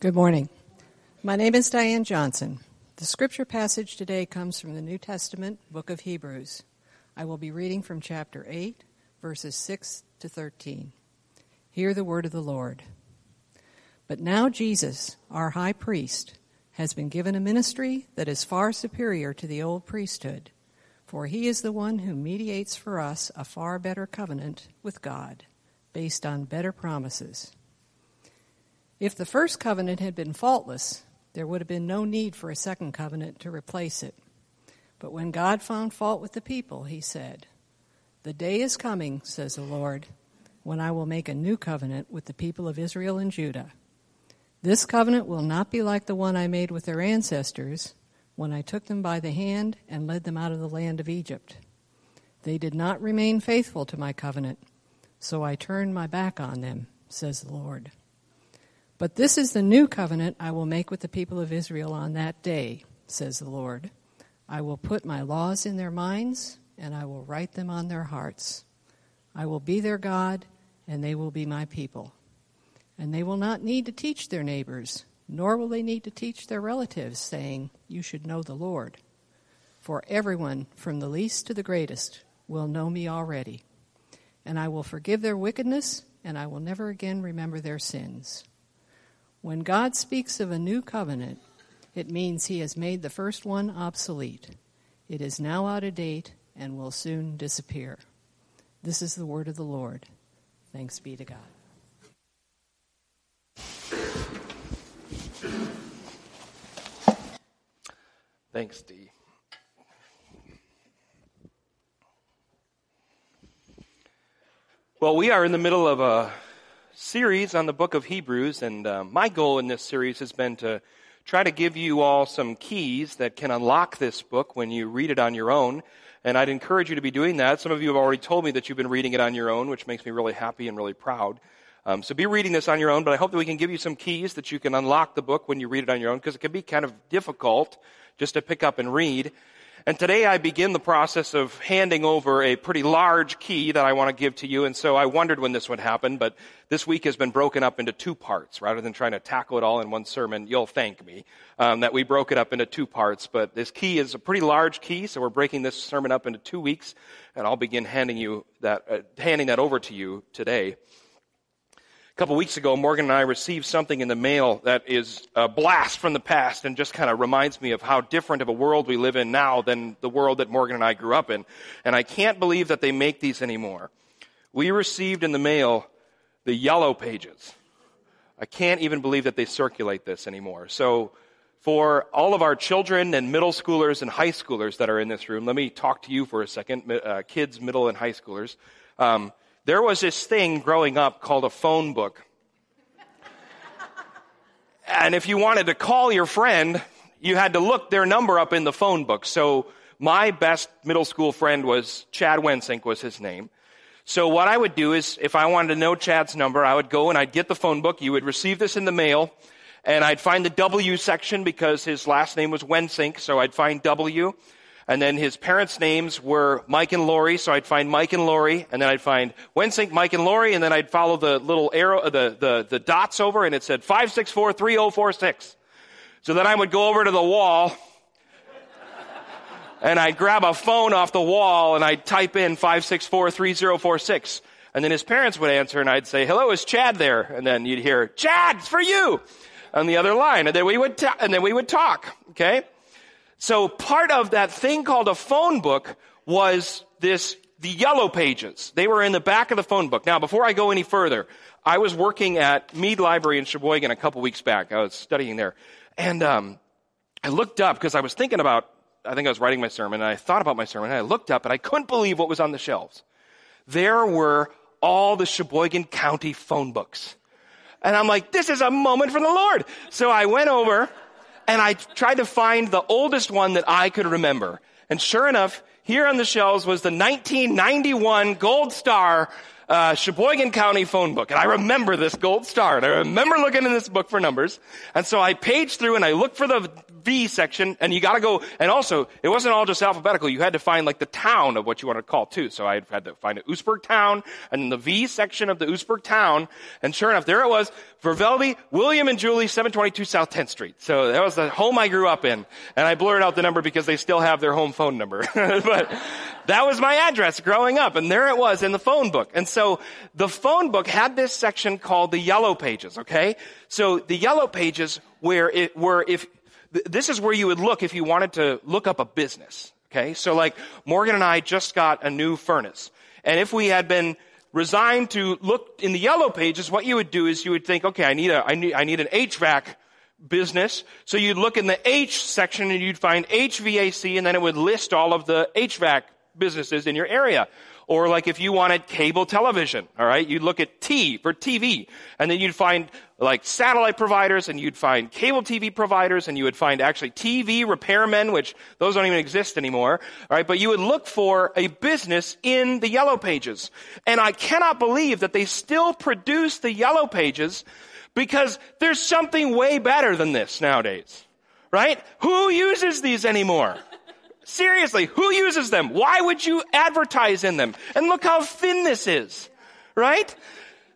Good morning. My name is Diane Johnson. The scripture passage today comes from the New Testament, book of Hebrews. I will be reading from chapter 8, verses 6 to 13. Hear the word of the Lord. But now Jesus, our high priest, has been given a ministry that is far superior to the old priesthood, for he is the one who mediates for us a far better covenant with God, based on better promises. If the first covenant had been faultless, there would have been no need for a second covenant to replace it. But when God found fault with the people, he said, The day is coming, says the Lord, when I will make a new covenant with the people of Israel and Judah. This covenant will not be like the one I made with their ancestors when I took them by the hand and led them out of the land of Egypt. They did not remain faithful to my covenant, so I turned my back on them, says the Lord. But this is the new covenant I will make with the people of Israel on that day, says the Lord. I will put my laws in their minds, and I will write them on their hearts. I will be their God, and they will be my people. And they will not need to teach their neighbors, nor will they need to teach their relatives, saying, You should know the Lord. For everyone, from the least to the greatest, will know me already. And I will forgive their wickedness, and I will never again remember their sins. When God speaks of a new covenant, it means he has made the first one obsolete. It is now out of date and will soon disappear. This is the word of the Lord. Thanks be to God. Thanks, Dee. Well, we are in the middle of a series on the book of Hebrews, and uh, my goal in this series has been to try to give you all some keys that can unlock this book when you read it on your own. And I'd encourage you to be doing that. Some of you have already told me that you've been reading it on your own, which makes me really happy and really proud. Um, so be reading this on your own, but I hope that we can give you some keys that you can unlock the book when you read it on your own, because it can be kind of difficult just to pick up and read. And today I begin the process of handing over a pretty large key that I want to give to you. And so I wondered when this would happen, but this week has been broken up into two parts. Rather than trying to tackle it all in one sermon, you'll thank me um, that we broke it up into two parts. But this key is a pretty large key, so we're breaking this sermon up into two weeks, and I'll begin handing you that, uh, handing that over to you today couple weeks ago, Morgan and I received something in the mail that is a blast from the past and just kind of reminds me of how different of a world we live in now than the world that Morgan and I grew up in. And I can't believe that they make these anymore. We received in the mail the yellow pages. I can't even believe that they circulate this anymore. So, for all of our children and middle schoolers and high schoolers that are in this room, let me talk to you for a second, uh, kids, middle, and high schoolers. Um, there was this thing growing up called a phone book. and if you wanted to call your friend, you had to look their number up in the phone book. So my best middle school friend was Chad Wensink was his name. So what I would do is if I wanted to know Chad's number, I would go and I'd get the phone book. You would receive this in the mail and I'd find the W section because his last name was Wensink. So I'd find W. And then his parents' names were Mike and Lori, so I'd find Mike and Lori, and then I'd find Wensink, Mike and Lori, and then I'd follow the little arrow, uh, the, the, the dots over, and it said 5643046. So then I would go over to the wall, and I'd grab a phone off the wall, and I'd type in 5643046. And then his parents would answer, and I'd say, hello, is Chad there? And then you'd hear, Chad, it's for you! On the other line. And then we would, ta- and then we would talk, okay? So part of that thing called a phone book was this, the yellow pages. They were in the back of the phone book. Now, before I go any further, I was working at Mead Library in Sheboygan a couple weeks back. I was studying there. And, um, I looked up because I was thinking about, I think I was writing my sermon and I thought about my sermon and I looked up and I couldn't believe what was on the shelves. There were all the Sheboygan County phone books. And I'm like, this is a moment from the Lord. So I went over and I tried to find the oldest one that I could remember. And sure enough, here on the shelves was the 1991 Gold Star uh, Sheboygan County phone book. And I remember this gold star. And I remember looking in this book for numbers. And so I paged through and I looked for the V section, and you got to go. And also, it wasn't all just alphabetical. You had to find like the town of what you want to call too. So I had to find a Oostburg town, and the V section of the Oostburg town. And sure enough, there it was. Vervelby, William and Julie, 722 South 10th Street. So that was the home I grew up in. And I blurred out the number because they still have their home phone number. but that was my address growing up. And there it was in the phone book. And so the phone book had this section called the yellow pages, okay? So the yellow pages where it were if this is where you would look if you wanted to look up a business. Okay. So like Morgan and I just got a new furnace. And if we had been resigned to look in the yellow pages, what you would do is you would think, okay, I need a, I need, I need an HVAC business. So you'd look in the H section and you'd find HVAC and then it would list all of the HVAC businesses in your area. Or like if you wanted cable television, all right, you'd look at T for TV, and then you'd find like satellite providers, and you'd find cable TV providers, and you would find actually TV repairmen, which those don't even exist anymore, all right, but you would look for a business in the yellow pages. And I cannot believe that they still produce the yellow pages because there's something way better than this nowadays, right? Who uses these anymore? Seriously, who uses them? Why would you advertise in them? And look how thin this is, right?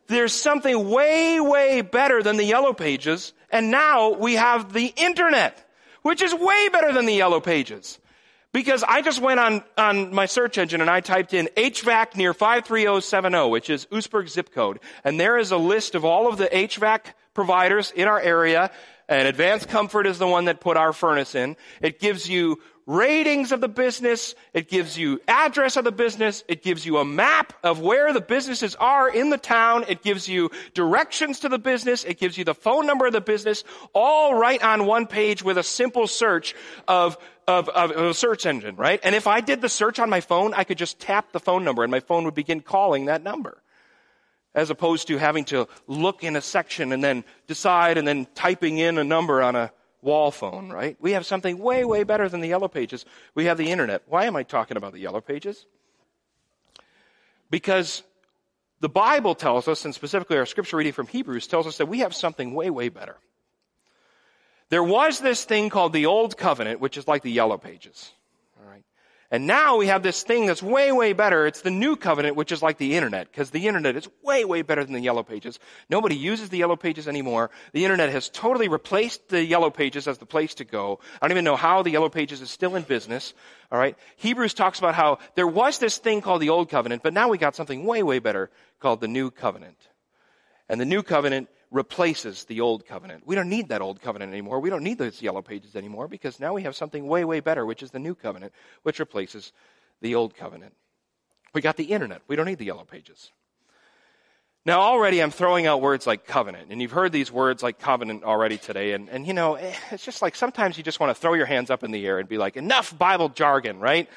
There's something way, way better than the yellow pages. And now we have the internet, which is way better than the yellow pages. Because I just went on, on my search engine and I typed in HVAC near 53070, which is Oostburg zip code. And there is a list of all of the HVAC providers in our area. And Advanced Comfort is the one that put our furnace in. It gives you ratings of the business. It gives you address of the business. It gives you a map of where the businesses are in the town. It gives you directions to the business. It gives you the phone number of the business, all right on one page with a simple search of of, of, a search engine, right? And if I did the search on my phone, I could just tap the phone number and my phone would begin calling that number. As opposed to having to look in a section and then decide and then typing in a number on a wall phone, right? We have something way, way better than the yellow pages. We have the internet. Why am I talking about the yellow pages? Because the Bible tells us, and specifically our scripture reading from Hebrews tells us that we have something way, way better. There was this thing called the Old Covenant, which is like the yellow pages. And now we have this thing that's way, way better. It's the new covenant, which is like the internet, because the internet is way, way better than the yellow pages. Nobody uses the yellow pages anymore. The internet has totally replaced the yellow pages as the place to go. I don't even know how the yellow pages is still in business. All right. Hebrews talks about how there was this thing called the old covenant, but now we got something way, way better called the new covenant. And the new covenant replaces the old covenant. We don't need that old covenant anymore. We don't need those yellow pages anymore because now we have something way, way better, which is the new covenant, which replaces the old covenant. We got the internet. We don't need the yellow pages. Now, already I'm throwing out words like covenant, and you've heard these words like covenant already today, and, and you know, eh, it's just like sometimes you just want to throw your hands up in the air and be like, enough Bible jargon, right?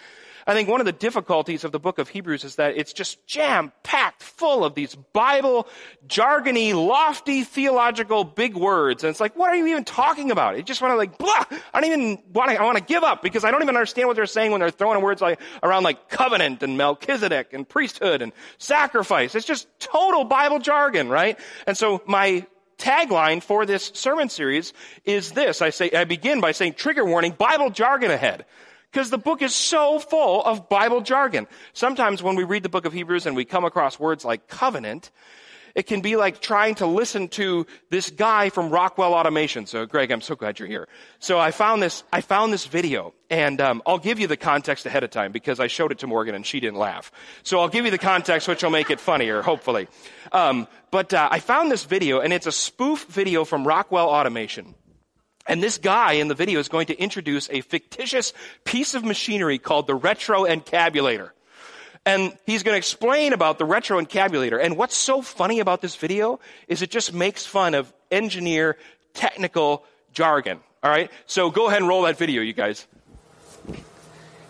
I think one of the difficulties of the book of Hebrews is that it's just jam packed full of these Bible, jargony, lofty, theological big words. And it's like, what are you even talking about? You just want to like, blah! I don't even want to, I want to give up because I don't even understand what they're saying when they're throwing words like, around like covenant and Melchizedek and priesthood and sacrifice. It's just total Bible jargon, right? And so my tagline for this sermon series is this. I say, I begin by saying trigger warning, Bible jargon ahead. Because the book is so full of Bible jargon. Sometimes when we read the book of Hebrews and we come across words like covenant, it can be like trying to listen to this guy from Rockwell Automation. So, Greg, I'm so glad you're here. So, I found this. I found this video, and um, I'll give you the context ahead of time because I showed it to Morgan and she didn't laugh. So, I'll give you the context, which will make it funnier, hopefully. Um, but uh, I found this video, and it's a spoof video from Rockwell Automation. And this guy in the video is going to introduce a fictitious piece of machinery called the retro encabulator. And he's going to explain about the retro encabulator. And what's so funny about this video is it just makes fun of engineer technical jargon. All right? So go ahead and roll that video, you guys.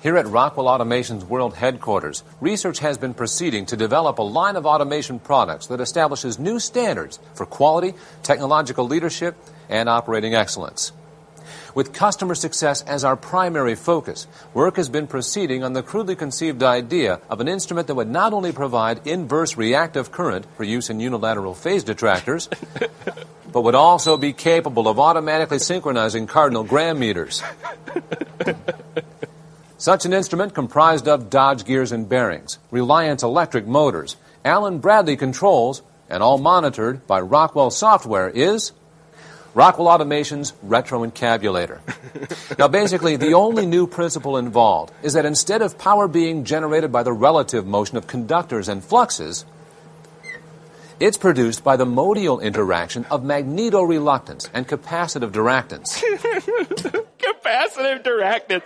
Here at Rockwell Automation's world headquarters, research has been proceeding to develop a line of automation products that establishes new standards for quality, technological leadership, and operating excellence. With customer success as our primary focus, work has been proceeding on the crudely conceived idea of an instrument that would not only provide inverse reactive current for use in unilateral phase detractors, but would also be capable of automatically synchronizing cardinal grammeters. Such an instrument comprised of Dodge gears and bearings, Reliance electric motors, Allen Bradley controls, and all monitored by Rockwell software is Rockwell Automation's retro encabulator. now, basically, the only new principle involved is that instead of power being generated by the relative motion of conductors and fluxes, it's produced by the modal interaction of magnetoreluctance and capacitive diractance. capacitive diractance.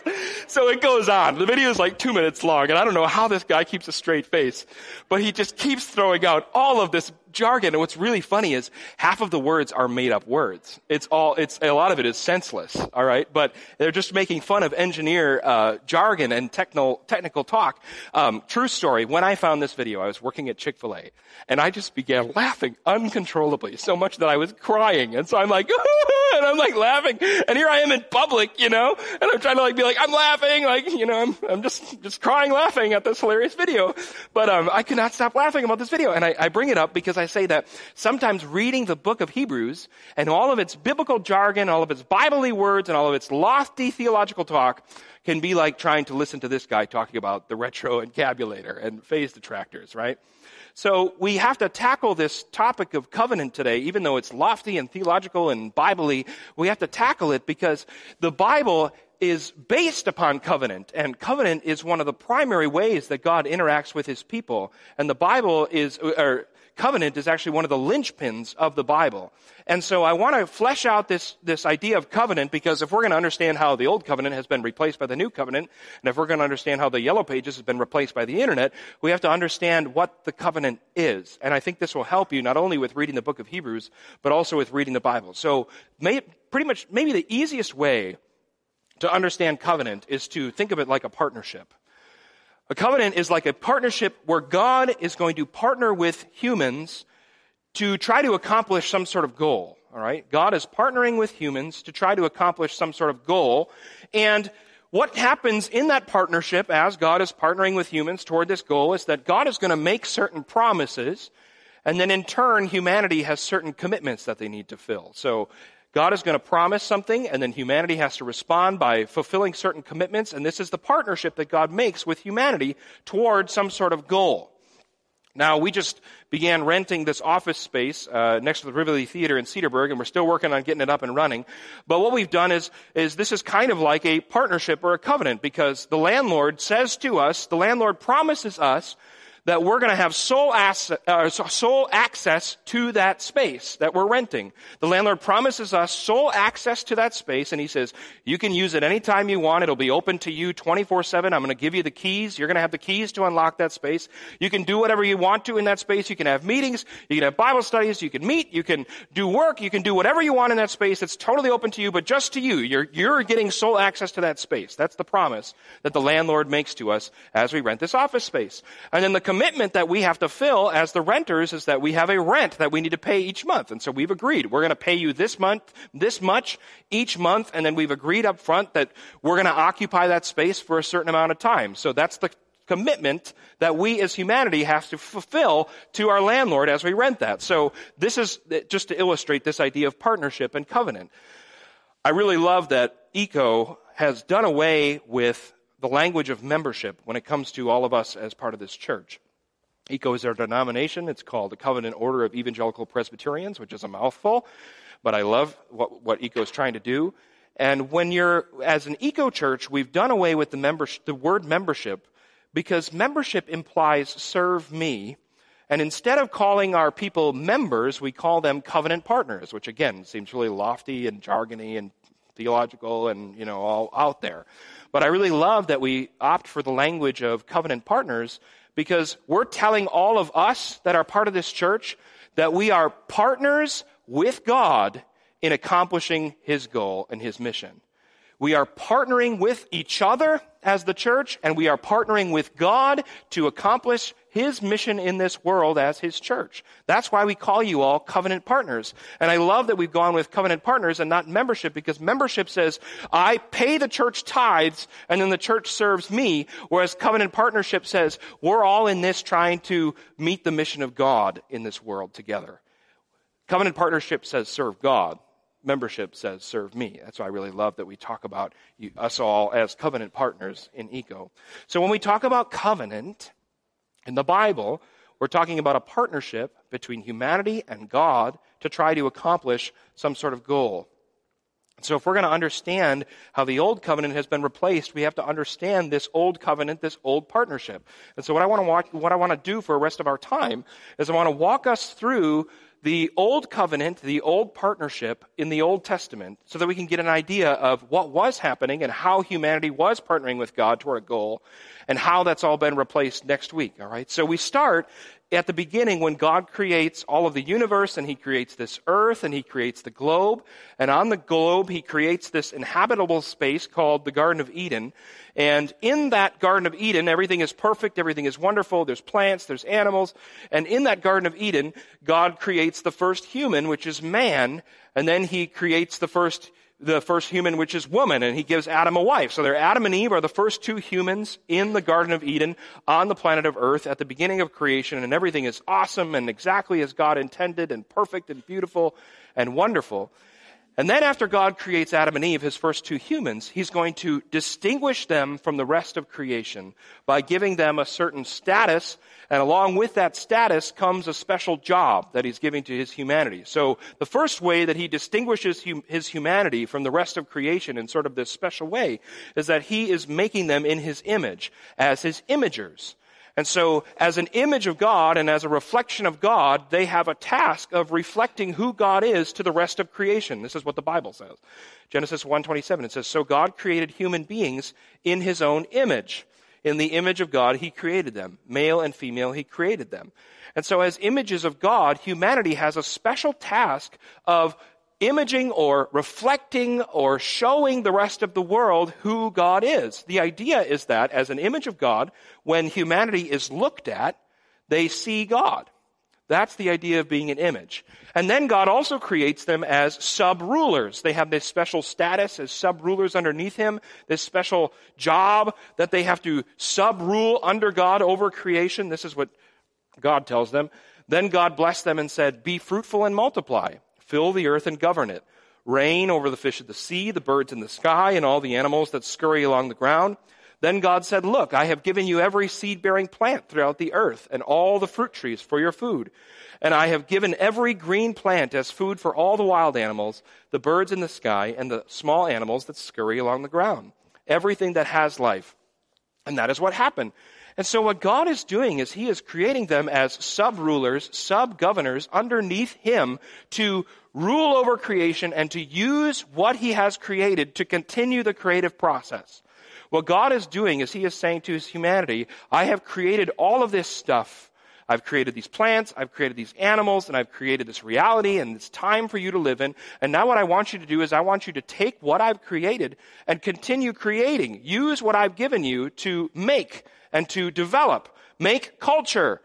So it goes on. The video is like two minutes long, and I don't know how this guy keeps a straight face, but he just keeps throwing out all of this jargon. And what's really funny is half of the words are made up words. It's all, it's, a lot of it is senseless, all right? But they're just making fun of engineer, uh, jargon and technical, technical talk. Um, true story. When I found this video, I was working at Chick-fil-A and I just began laughing uncontrollably so much that I was crying. And so I'm like, and I'm like laughing. And here I am in public, you know, and I'm trying to like be like, I'm laughing, like, you know, I'm, I'm just, just crying laughing at this hilarious video. But, um, I could not stop laughing about this video. And I, I bring it up because I say that sometimes reading the book of Hebrews and all of its biblical jargon, all of its biblically words and all of its lofty theological talk can be like trying to listen to this guy talking about the retro encabulator and phase detractors, right? So we have to tackle this topic of covenant today, even though it's lofty and theological and biblically, we have to tackle it because the Bible is based upon covenant, and covenant is one of the primary ways that God interacts with his people. And the Bible is, or covenant is actually one of the linchpins of the Bible. And so I want to flesh out this, this idea of covenant because if we're going to understand how the old covenant has been replaced by the new covenant, and if we're going to understand how the yellow pages has been replaced by the internet, we have to understand what the covenant is. And I think this will help you not only with reading the book of Hebrews, but also with reading the Bible. So may, pretty much maybe the easiest way to understand covenant is to think of it like a partnership. A covenant is like a partnership where God is going to partner with humans to try to accomplish some sort of goal. All right? God is partnering with humans to try to accomplish some sort of goal. And what happens in that partnership as God is partnering with humans toward this goal is that God is going to make certain promises. And then in turn, humanity has certain commitments that they need to fill. So God is going to promise something, and then humanity has to respond by fulfilling certain commitments, and this is the partnership that God makes with humanity toward some sort of goal. Now, we just began renting this office space uh, next to the Rivoli Theater in Cedarburg, and we're still working on getting it up and running. But what we've done is, is this is kind of like a partnership or a covenant because the landlord says to us, the landlord promises us that we're going to have sole, uh, sole access to that space that we're renting. The landlord promises us sole access to that space, and he says, you can use it anytime you want. It'll be open to you 24-7. I'm going to give you the keys. You're going to have the keys to unlock that space. You can do whatever you want to in that space. You can have meetings. You can have Bible studies. You can meet. You can do work. You can do whatever you want in that space. It's totally open to you, but just to you. You're, you're getting sole access to that space. That's the promise that the landlord makes to us as we rent this office space. And then the commitment that we have to fill as the renters is that we have a rent that we need to pay each month. And so we've agreed we're going to pay you this month, this much each month. And then we've agreed up front that we're going to occupy that space for a certain amount of time. So that's the commitment that we as humanity have to fulfill to our landlord as we rent that. So this is just to illustrate this idea of partnership and covenant. I really love that ECO has done away with the language of membership when it comes to all of us as part of this church. ECO is our denomination. It's called the Covenant Order of Evangelical Presbyterians, which is a mouthful, but I love what, what ECO is trying to do. And when you're, as an ECO church, we've done away with the, membership, the word membership because membership implies serve me. And instead of calling our people members, we call them covenant partners, which again seems really lofty and jargony and theological and, you know, all out there. But I really love that we opt for the language of covenant partners because we're telling all of us that are part of this church that we are partners with God in accomplishing His goal and His mission. We are partnering with each other as the church, and we are partnering with God to accomplish his mission in this world as his church. That's why we call you all covenant partners. And I love that we've gone with covenant partners and not membership because membership says, I pay the church tithes and then the church serves me. Whereas covenant partnership says, we're all in this trying to meet the mission of God in this world together. Covenant partnership says serve God. Membership says serve me. That's why I really love that we talk about you, us all as covenant partners in ECO. So when we talk about covenant in the Bible, we're talking about a partnership between humanity and God to try to accomplish some sort of goal. So if we're going to understand how the old covenant has been replaced, we have to understand this old covenant, this old partnership. And so what I want to walk, what I want to do for the rest of our time is I want to walk us through the old covenant, the old partnership in the Old Testament, so that we can get an idea of what was happening and how humanity was partnering with God toward a goal, and how that's all been replaced next week. All right. So we start at the beginning when God creates all of the universe and he creates this earth and he creates the globe. And on the globe, he creates this inhabitable space called the Garden of Eden. And in that Garden of Eden, everything is perfect, everything is wonderful. There's plants, there's animals. And in that Garden of Eden, God creates the first human, which is man. And then he creates the first the first human, which is woman, and he gives Adam a wife. So there, Adam and Eve are the first two humans in the Garden of Eden on the planet of Earth at the beginning of creation, and everything is awesome and exactly as God intended and perfect and beautiful and wonderful. And then after God creates Adam and Eve, his first two humans, he's going to distinguish them from the rest of creation by giving them a certain status and along with that status comes a special job that he's giving to his humanity. So the first way that he distinguishes hum- his humanity from the rest of creation in sort of this special way is that he is making them in his image as his imagers. And so, as an image of God and as a reflection of God, they have a task of reflecting who God is to the rest of creation. This is what the Bible says. Genesis 1:27 it says, "So God created human beings in his own image." In the image of God, He created them. Male and female, He created them. And so, as images of God, humanity has a special task of imaging or reflecting or showing the rest of the world who God is. The idea is that, as an image of God, when humanity is looked at, they see God. That's the idea of being an image. And then God also creates them as sub-rulers. They have this special status as sub-rulers underneath Him, this special job that they have to sub-rule under God over creation. This is what God tells them. Then God blessed them and said, Be fruitful and multiply. Fill the earth and govern it. Reign over the fish of the sea, the birds in the sky, and all the animals that scurry along the ground. Then God said, Look, I have given you every seed bearing plant throughout the earth and all the fruit trees for your food. And I have given every green plant as food for all the wild animals, the birds in the sky, and the small animals that scurry along the ground. Everything that has life. And that is what happened. And so what God is doing is He is creating them as sub-rulers, sub-governors underneath Him to rule over creation and to use what He has created to continue the creative process. What God is doing is He is saying to His humanity, I have created all of this stuff. I've created these plants, I've created these animals, and I've created this reality and this time for you to live in. And now what I want you to do is I want you to take what I've created and continue creating. Use what I've given you to make and to develop. Make culture.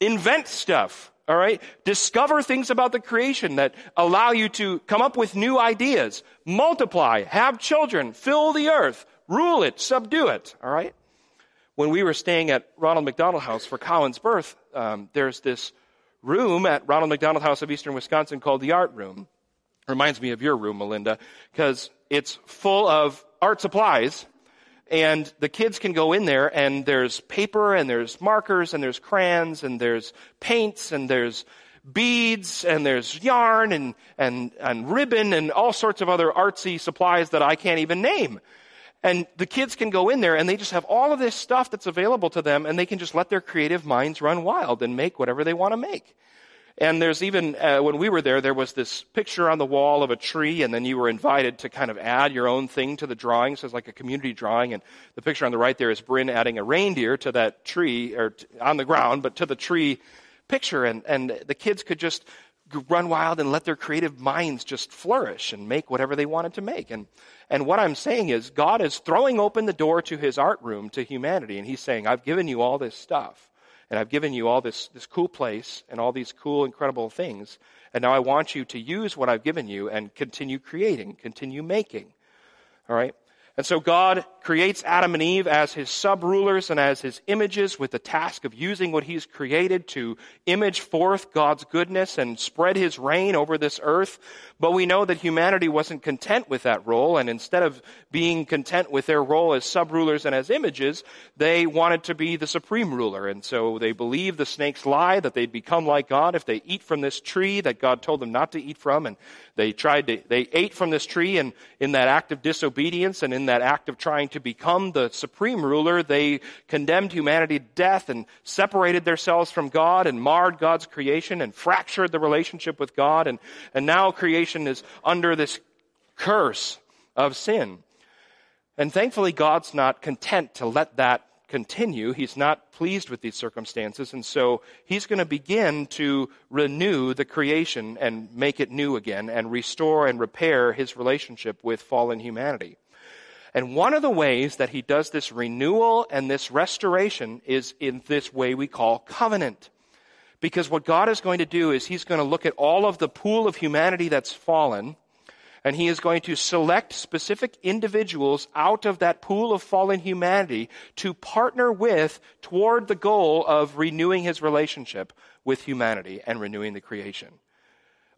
Invent stuff. All right? Discover things about the creation that allow you to come up with new ideas. Multiply. Have children. Fill the earth rule it, subdue it, all right? When we were staying at Ronald McDonald House for Colin's birth, um, there's this room at Ronald McDonald House of Eastern Wisconsin called the Art Room. Reminds me of your room, Melinda, because it's full of art supplies and the kids can go in there and there's paper and there's markers and there's crayons and there's paints and there's beads and there's yarn and, and, and ribbon and all sorts of other artsy supplies that I can't even name. And the kids can go in there and they just have all of this stuff that's available to them and they can just let their creative minds run wild and make whatever they want to make. And there's even, uh, when we were there, there was this picture on the wall of a tree, and then you were invited to kind of add your own thing to the drawing. So it's like a community drawing. And the picture on the right there is Bryn adding a reindeer to that tree, or t- on the ground, but to the tree picture. And, and the kids could just run wild and let their creative minds just flourish and make whatever they wanted to make. And and what I'm saying is, God is throwing open the door to his art room to humanity, and he's saying, I've given you all this stuff. And I've given you all this, this cool place and all these cool, incredible things. And now I want you to use what I've given you and continue creating, continue making. All right? And so God creates Adam and Eve as his sub rulers and as his images with the task of using what he's created to image forth God's goodness and spread his reign over this earth. But we know that humanity wasn't content with that role, and instead of being content with their role as sub rulers and as images, they wanted to be the supreme ruler. And so they believed the snake's lie that they'd become like God if they eat from this tree that God told them not to eat from. And they tried to, they ate from this tree, and in that act of disobedience and in that act of trying to become the supreme ruler, they condemned humanity to death and separated themselves from God and marred God's creation and fractured the relationship with God. And, and now creation is under this curse of sin. And thankfully, God's not content to let that continue. He's not pleased with these circumstances. And so he's going to begin to renew the creation and make it new again and restore and repair his relationship with fallen humanity. And one of the ways that he does this renewal and this restoration is in this way we call covenant. Because what God is going to do is He's going to look at all of the pool of humanity that's fallen, and He is going to select specific individuals out of that pool of fallen humanity to partner with toward the goal of renewing His relationship with humanity and renewing the creation.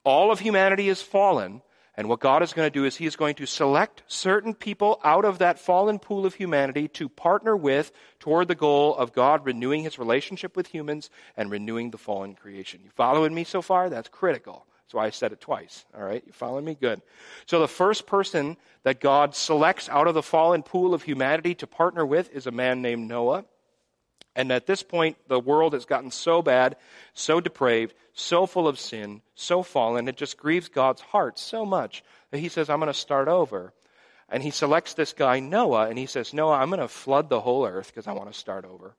All of humanity is fallen, and what God is going to do is He is going to select certain people out of that fallen pool of humanity to partner with toward the goal of God renewing His relationship with humans and renewing the fallen creation. You following me so far? That's critical. That's why I said it twice. All right? You following me? Good. So the first person that God selects out of the fallen pool of humanity to partner with is a man named Noah. And at this point, the world has gotten so bad, so depraved, so full of sin, so fallen, it just grieves God's heart so much that he says, I'm going to start over. And he selects this guy, Noah, and he says, Noah, I'm going to flood the whole earth because I want to start over.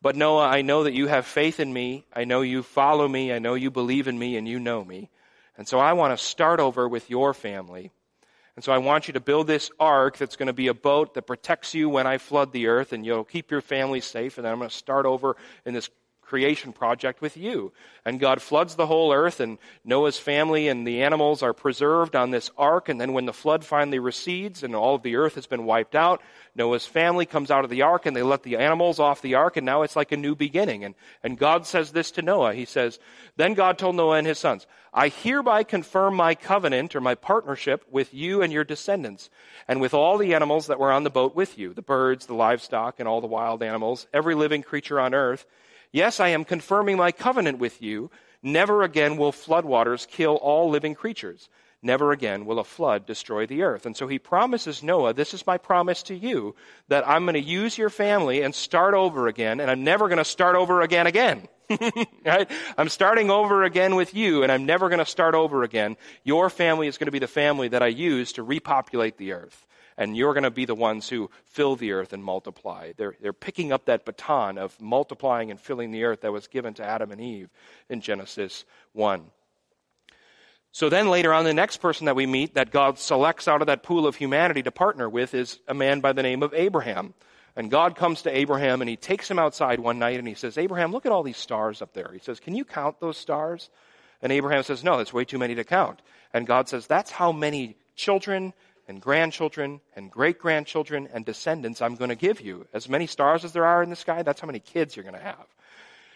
But Noah, I know that you have faith in me. I know you follow me. I know you believe in me and you know me. And so I want to start over with your family. And so I want you to build this ark that's going to be a boat that protects you when I flood the earth and you'll keep your family safe. And then I'm going to start over in this creation project with you. And God floods the whole earth, and Noah's family and the animals are preserved on this ark. And then when the flood finally recedes and all of the earth has been wiped out, Noah's family comes out of the ark and they let the animals off the ark, and now it's like a new beginning. And, and God says this to Noah. He says, Then God told Noah and his sons, I hereby confirm my covenant or my partnership with you and your descendants, and with all the animals that were on the boat with you the birds, the livestock, and all the wild animals, every living creature on earth. Yes, I am confirming my covenant with you. Never again will floodwaters kill all living creatures. Never again will a flood destroy the earth. And so he promises Noah, This is my promise to you, that I'm going to use your family and start over again, and I'm never going to start over again again. right? I'm starting over again with you, and I'm never going to start over again. Your family is going to be the family that I use to repopulate the earth and you're going to be the ones who fill the earth and multiply. They're, they're picking up that baton of multiplying and filling the earth that was given to Adam and Eve in Genesis 1. So then later on, the next person that we meet that God selects out of that pool of humanity to partner with is a man by the name of Abraham. And God comes to Abraham and he takes him outside one night and he says, Abraham, look at all these stars up there. He says, Can you count those stars? And Abraham says, No, that's way too many to count. And God says, That's how many children and grandchildren and great grandchildren and descendants I'm going to give you. As many stars as there are in the sky, that's how many kids you're going to have.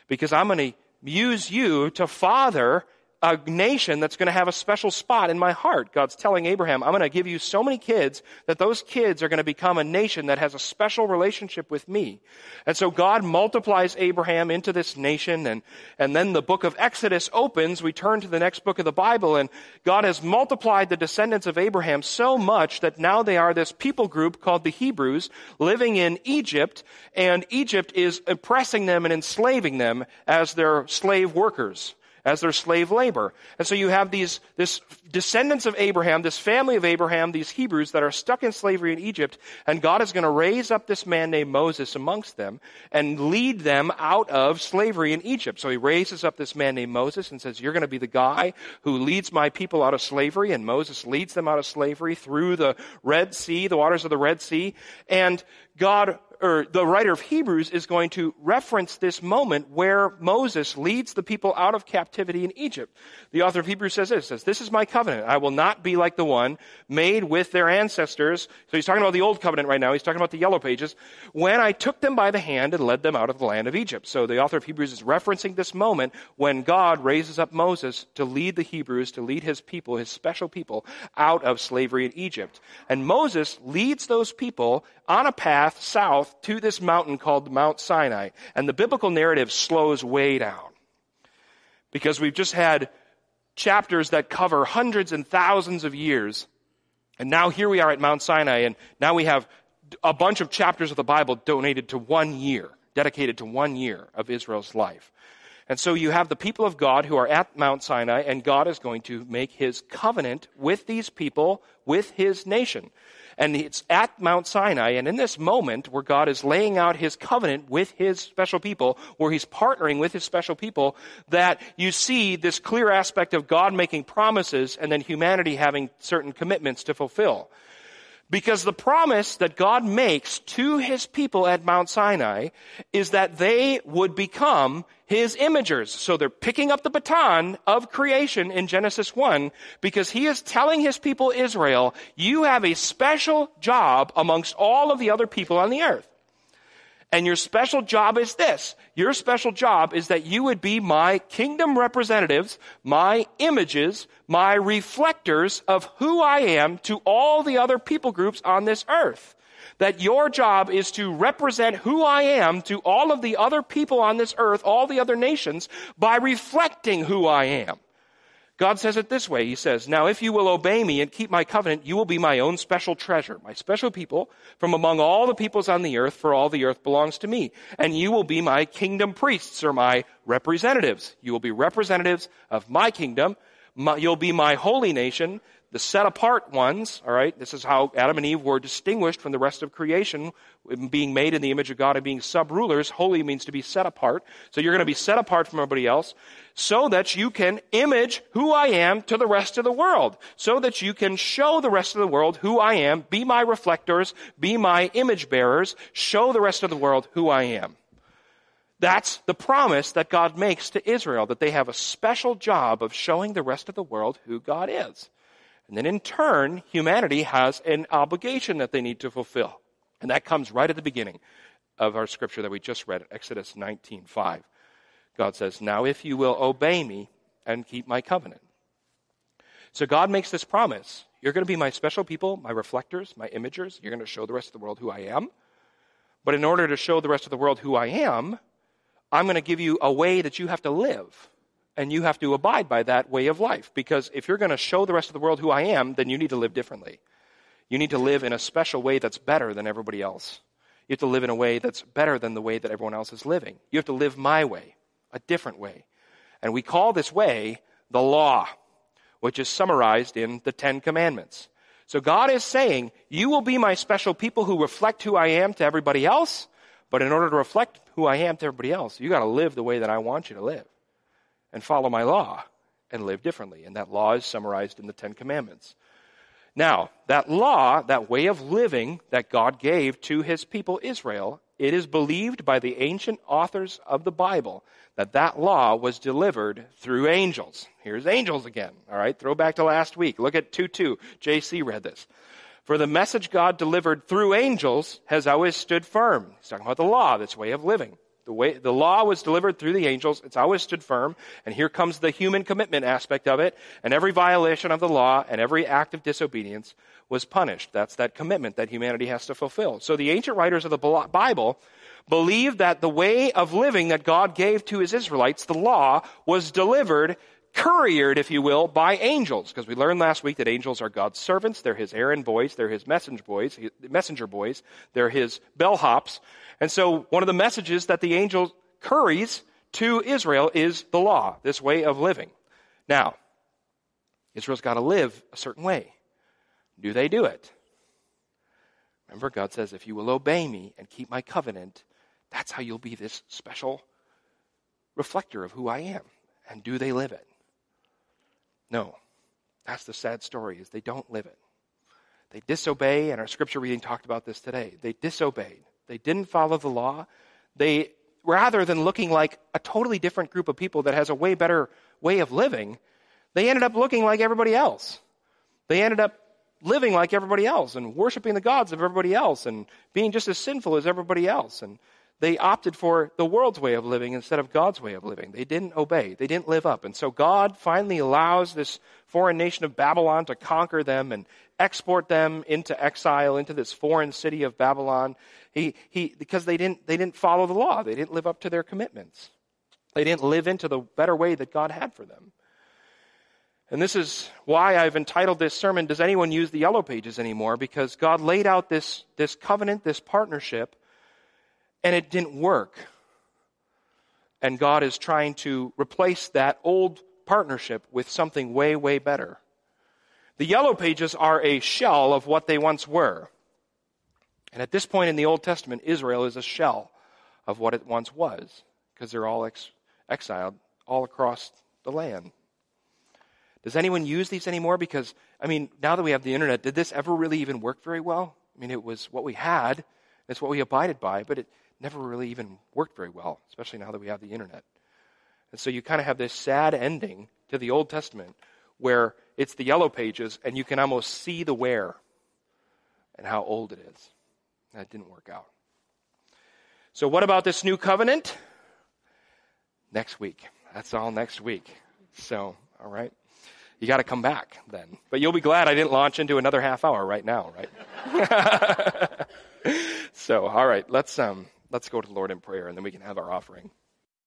Because I'm going to use you to father a nation that's going to have a special spot in my heart. God's telling Abraham, I'm going to give you so many kids that those kids are going to become a nation that has a special relationship with me. And so God multiplies Abraham into this nation and, and then the book of Exodus opens. We turn to the next book of the Bible and God has multiplied the descendants of Abraham so much that now they are this people group called the Hebrews living in Egypt and Egypt is oppressing them and enslaving them as their slave workers as their slave labor. And so you have these, this descendants of Abraham, this family of Abraham, these Hebrews that are stuck in slavery in Egypt, and God is going to raise up this man named Moses amongst them and lead them out of slavery in Egypt. So he raises up this man named Moses and says, You're going to be the guy who leads my people out of slavery. And Moses leads them out of slavery through the Red Sea, the waters of the Red Sea. And God or the writer of Hebrews is going to reference this moment where Moses leads the people out of captivity in Egypt. The author of Hebrews says this, says, this is my covenant. I will not be like the one made with their ancestors. So he's talking about the old covenant right now. He's talking about the yellow pages. When I took them by the hand and led them out of the land of Egypt. So the author of Hebrews is referencing this moment when God raises up Moses to lead the Hebrews, to lead his people, his special people, out of slavery in Egypt. And Moses leads those people on a path south to this mountain called Mount Sinai. And the biblical narrative slows way down. Because we've just had chapters that cover hundreds and thousands of years. And now here we are at Mount Sinai, and now we have a bunch of chapters of the Bible donated to one year, dedicated to one year of Israel's life. And so you have the people of God who are at Mount Sinai, and God is going to make his covenant with these people, with his nation. And it's at Mount Sinai, and in this moment where God is laying out his covenant with his special people, where he's partnering with his special people, that you see this clear aspect of God making promises and then humanity having certain commitments to fulfill. Because the promise that God makes to his people at Mount Sinai is that they would become his imagers. So they're picking up the baton of creation in Genesis 1 because he is telling his people Israel, you have a special job amongst all of the other people on the earth. And your special job is this. Your special job is that you would be my kingdom representatives, my images, my reflectors of who I am to all the other people groups on this earth. That your job is to represent who I am to all of the other people on this earth, all the other nations, by reflecting who I am. God says it this way. He says, Now if you will obey me and keep my covenant, you will be my own special treasure, my special people from among all the peoples on the earth, for all the earth belongs to me. And you will be my kingdom priests or my representatives. You will be representatives of my kingdom. you'll be my holy nation the set apart ones, all right, this is how Adam and Eve were distinguished from the rest of creation, being made in the image of God and being sub rulers. Holy means to be set apart. So you're going to be set apart from everybody else so that you can image who I am to the rest of the world. So that you can show the rest of the world who I am, be my reflectors, be my image bearers, show the rest of the world who I am. That's the promise that God makes to Israel, that they have a special job of showing the rest of the world who God is. And then in turn, humanity has an obligation that they need to fulfill. And that comes right at the beginning of our scripture that we just read, Exodus 19:5. God says, "Now if you will obey me and keep my covenant." So God makes this promise. You're going to be my special people, my reflectors, my imagers. You're going to show the rest of the world who I am. But in order to show the rest of the world who I am, I'm going to give you a way that you have to live and you have to abide by that way of life. Because if you're going to show the rest of the world who I am, then you need to live differently. You need to live in a special way that's better than everybody else. You have to live in a way that's better than the way that everyone else is living. You have to live my way, a different way. And we call this way the law, which is summarized in the Ten Commandments. So God is saying, You will be my special people who reflect who I am to everybody else, but in order to reflect who I am to everybody else, you got to live the way that I want you to live and follow my law and live differently. And that law is summarized in the Ten Commandments. Now, that law, that way of living that God gave to his people Israel, it is believed by the ancient authors of the Bible that that law was delivered through angels. Here's angels again. All right, throw back to last week. Look at 2 2. JC read this. For the message God delivered through angels has always stood firm. He's talking about the law, this way of living. The way the law was delivered through the angels, it's always stood firm, and here comes the human commitment aspect of it, and every violation of the law and every act of disobedience was punished. That's that commitment that humanity has to fulfill. So the ancient writers of the Bible believed that the way of living that God gave to his Israelites, the law, was delivered couriered, if you will, by angels. Because we learned last week that angels are God's servants. They're his errand boys. They're his messenger boys. Messenger boys. They're his bellhops. And so one of the messages that the angel curries to Israel is the law, this way of living. Now, Israel's got to live a certain way. Do they do it? Remember, God says, if you will obey me and keep my covenant, that's how you'll be this special reflector of who I am. And do they live it? No. That's the sad story is they don't live it. They disobey, and our scripture reading talked about this today. They disobeyed. They didn't follow the law. They, rather than looking like a totally different group of people that has a way better way of living, they ended up looking like everybody else. They ended up living like everybody else and worshiping the gods of everybody else and being just as sinful as everybody else. And they opted for the world's way of living instead of God's way of living. They didn't obey. They didn't live up. And so God finally allows this foreign nation of Babylon to conquer them and export them into exile into this foreign city of Babylon. He, he, because they didn't, they didn't follow the law. They didn't live up to their commitments. They didn't live into the better way that God had for them. And this is why I've entitled this sermon, Does Anyone Use the Yellow Pages Anymore? Because God laid out this, this covenant, this partnership, and it didn't work. And God is trying to replace that old partnership with something way, way better. The Yellow Pages are a shell of what they once were. And at this point in the Old Testament, Israel is a shell of what it once was, because they're all ex- exiled all across the land. Does anyone use these anymore? Because, I mean, now that we have the internet, did this ever really even work very well? I mean, it was what we had, it's what we abided by, but it never really even worked very well, especially now that we have the internet. And so you kind of have this sad ending to the Old Testament where it's the yellow pages and you can almost see the wear and how old it is. That didn't work out. So, what about this new covenant? Next week. That's all next week. So, all right you got to come back then. But you'll be glad I didn't launch into another half hour right now, right? so, all right, let's um, let's go to the Lord in prayer, and then we can have our offering.